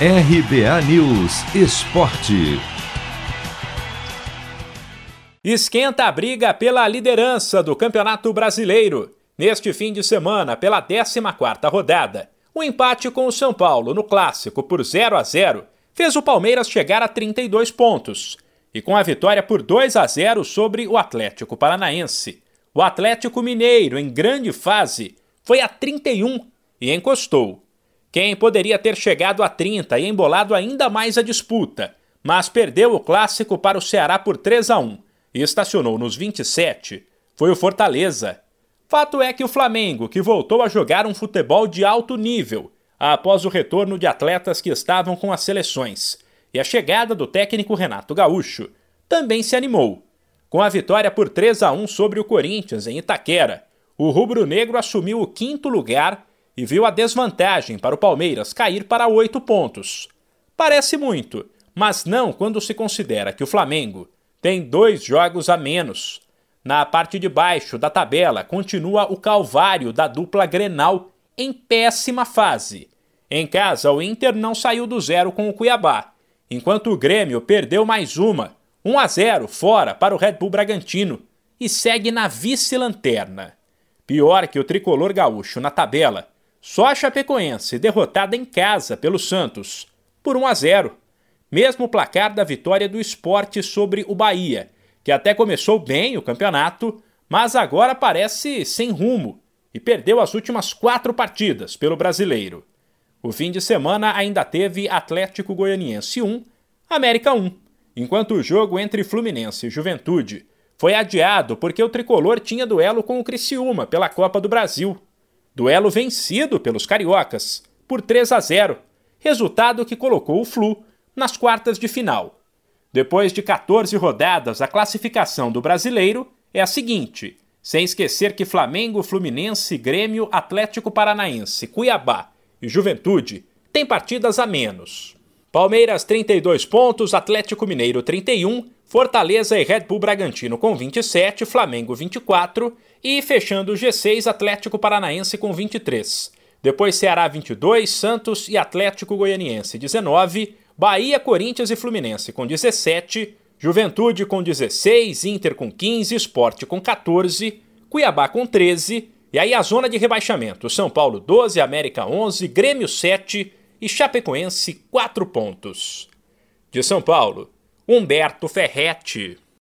RBA News Esporte. Esquenta a briga pela liderança do Campeonato Brasileiro. Neste fim de semana, pela 14ª rodada, o empate com o São Paulo no clássico por 0 a 0 fez o Palmeiras chegar a 32 pontos. E com a vitória por 2 a 0 sobre o Atlético Paranaense, o Atlético Mineiro, em grande fase, foi a 31 e encostou quem poderia ter chegado a 30 e embolado ainda mais a disputa, mas perdeu o clássico para o Ceará por 3 a 1 e estacionou nos 27, foi o Fortaleza. Fato é que o Flamengo, que voltou a jogar um futebol de alto nível após o retorno de atletas que estavam com as seleções e a chegada do técnico Renato Gaúcho, também se animou. Com a vitória por 3 a 1 sobre o Corinthians em Itaquera, o rubro-negro assumiu o quinto lugar e viu a desvantagem para o Palmeiras cair para oito pontos. Parece muito, mas não quando se considera que o Flamengo tem dois jogos a menos. Na parte de baixo da tabela continua o calvário da dupla Grenal em péssima fase. Em casa, o Inter não saiu do zero com o Cuiabá, enquanto o Grêmio perdeu mais uma, 1 a 0 fora para o Red Bull Bragantino, e segue na vice-lanterna. Pior que o tricolor gaúcho na tabela só a Chapecoense, derrotada em casa pelo Santos, por 1 a 0. Mesmo placar da vitória do esporte sobre o Bahia, que até começou bem o campeonato, mas agora parece sem rumo e perdeu as últimas quatro partidas pelo brasileiro. O fim de semana ainda teve Atlético Goianiense 1, América 1, enquanto o jogo entre Fluminense e Juventude foi adiado porque o tricolor tinha duelo com o Criciúma pela Copa do Brasil. Duelo vencido pelos cariocas por 3 a 0, resultado que colocou o Flu nas quartas de final. Depois de 14 rodadas, a classificação do brasileiro é a seguinte: sem esquecer que Flamengo, Fluminense, Grêmio, Atlético Paranaense, Cuiabá e Juventude têm partidas a menos. Palmeiras 32 pontos, Atlético Mineiro 31, Fortaleza e Red Bull Bragantino com 27, Flamengo 24 e fechando o G6 Atlético Paranaense com 23. Depois Ceará 22, Santos e Atlético Goianiense 19, Bahia, Corinthians e Fluminense com 17, Juventude com 16, Inter com 15, Esporte com 14, Cuiabá com 13, e aí a zona de rebaixamento: São Paulo 12, América 11, Grêmio 7 e Chapecoense 4 pontos. De São Paulo, Humberto Ferretti.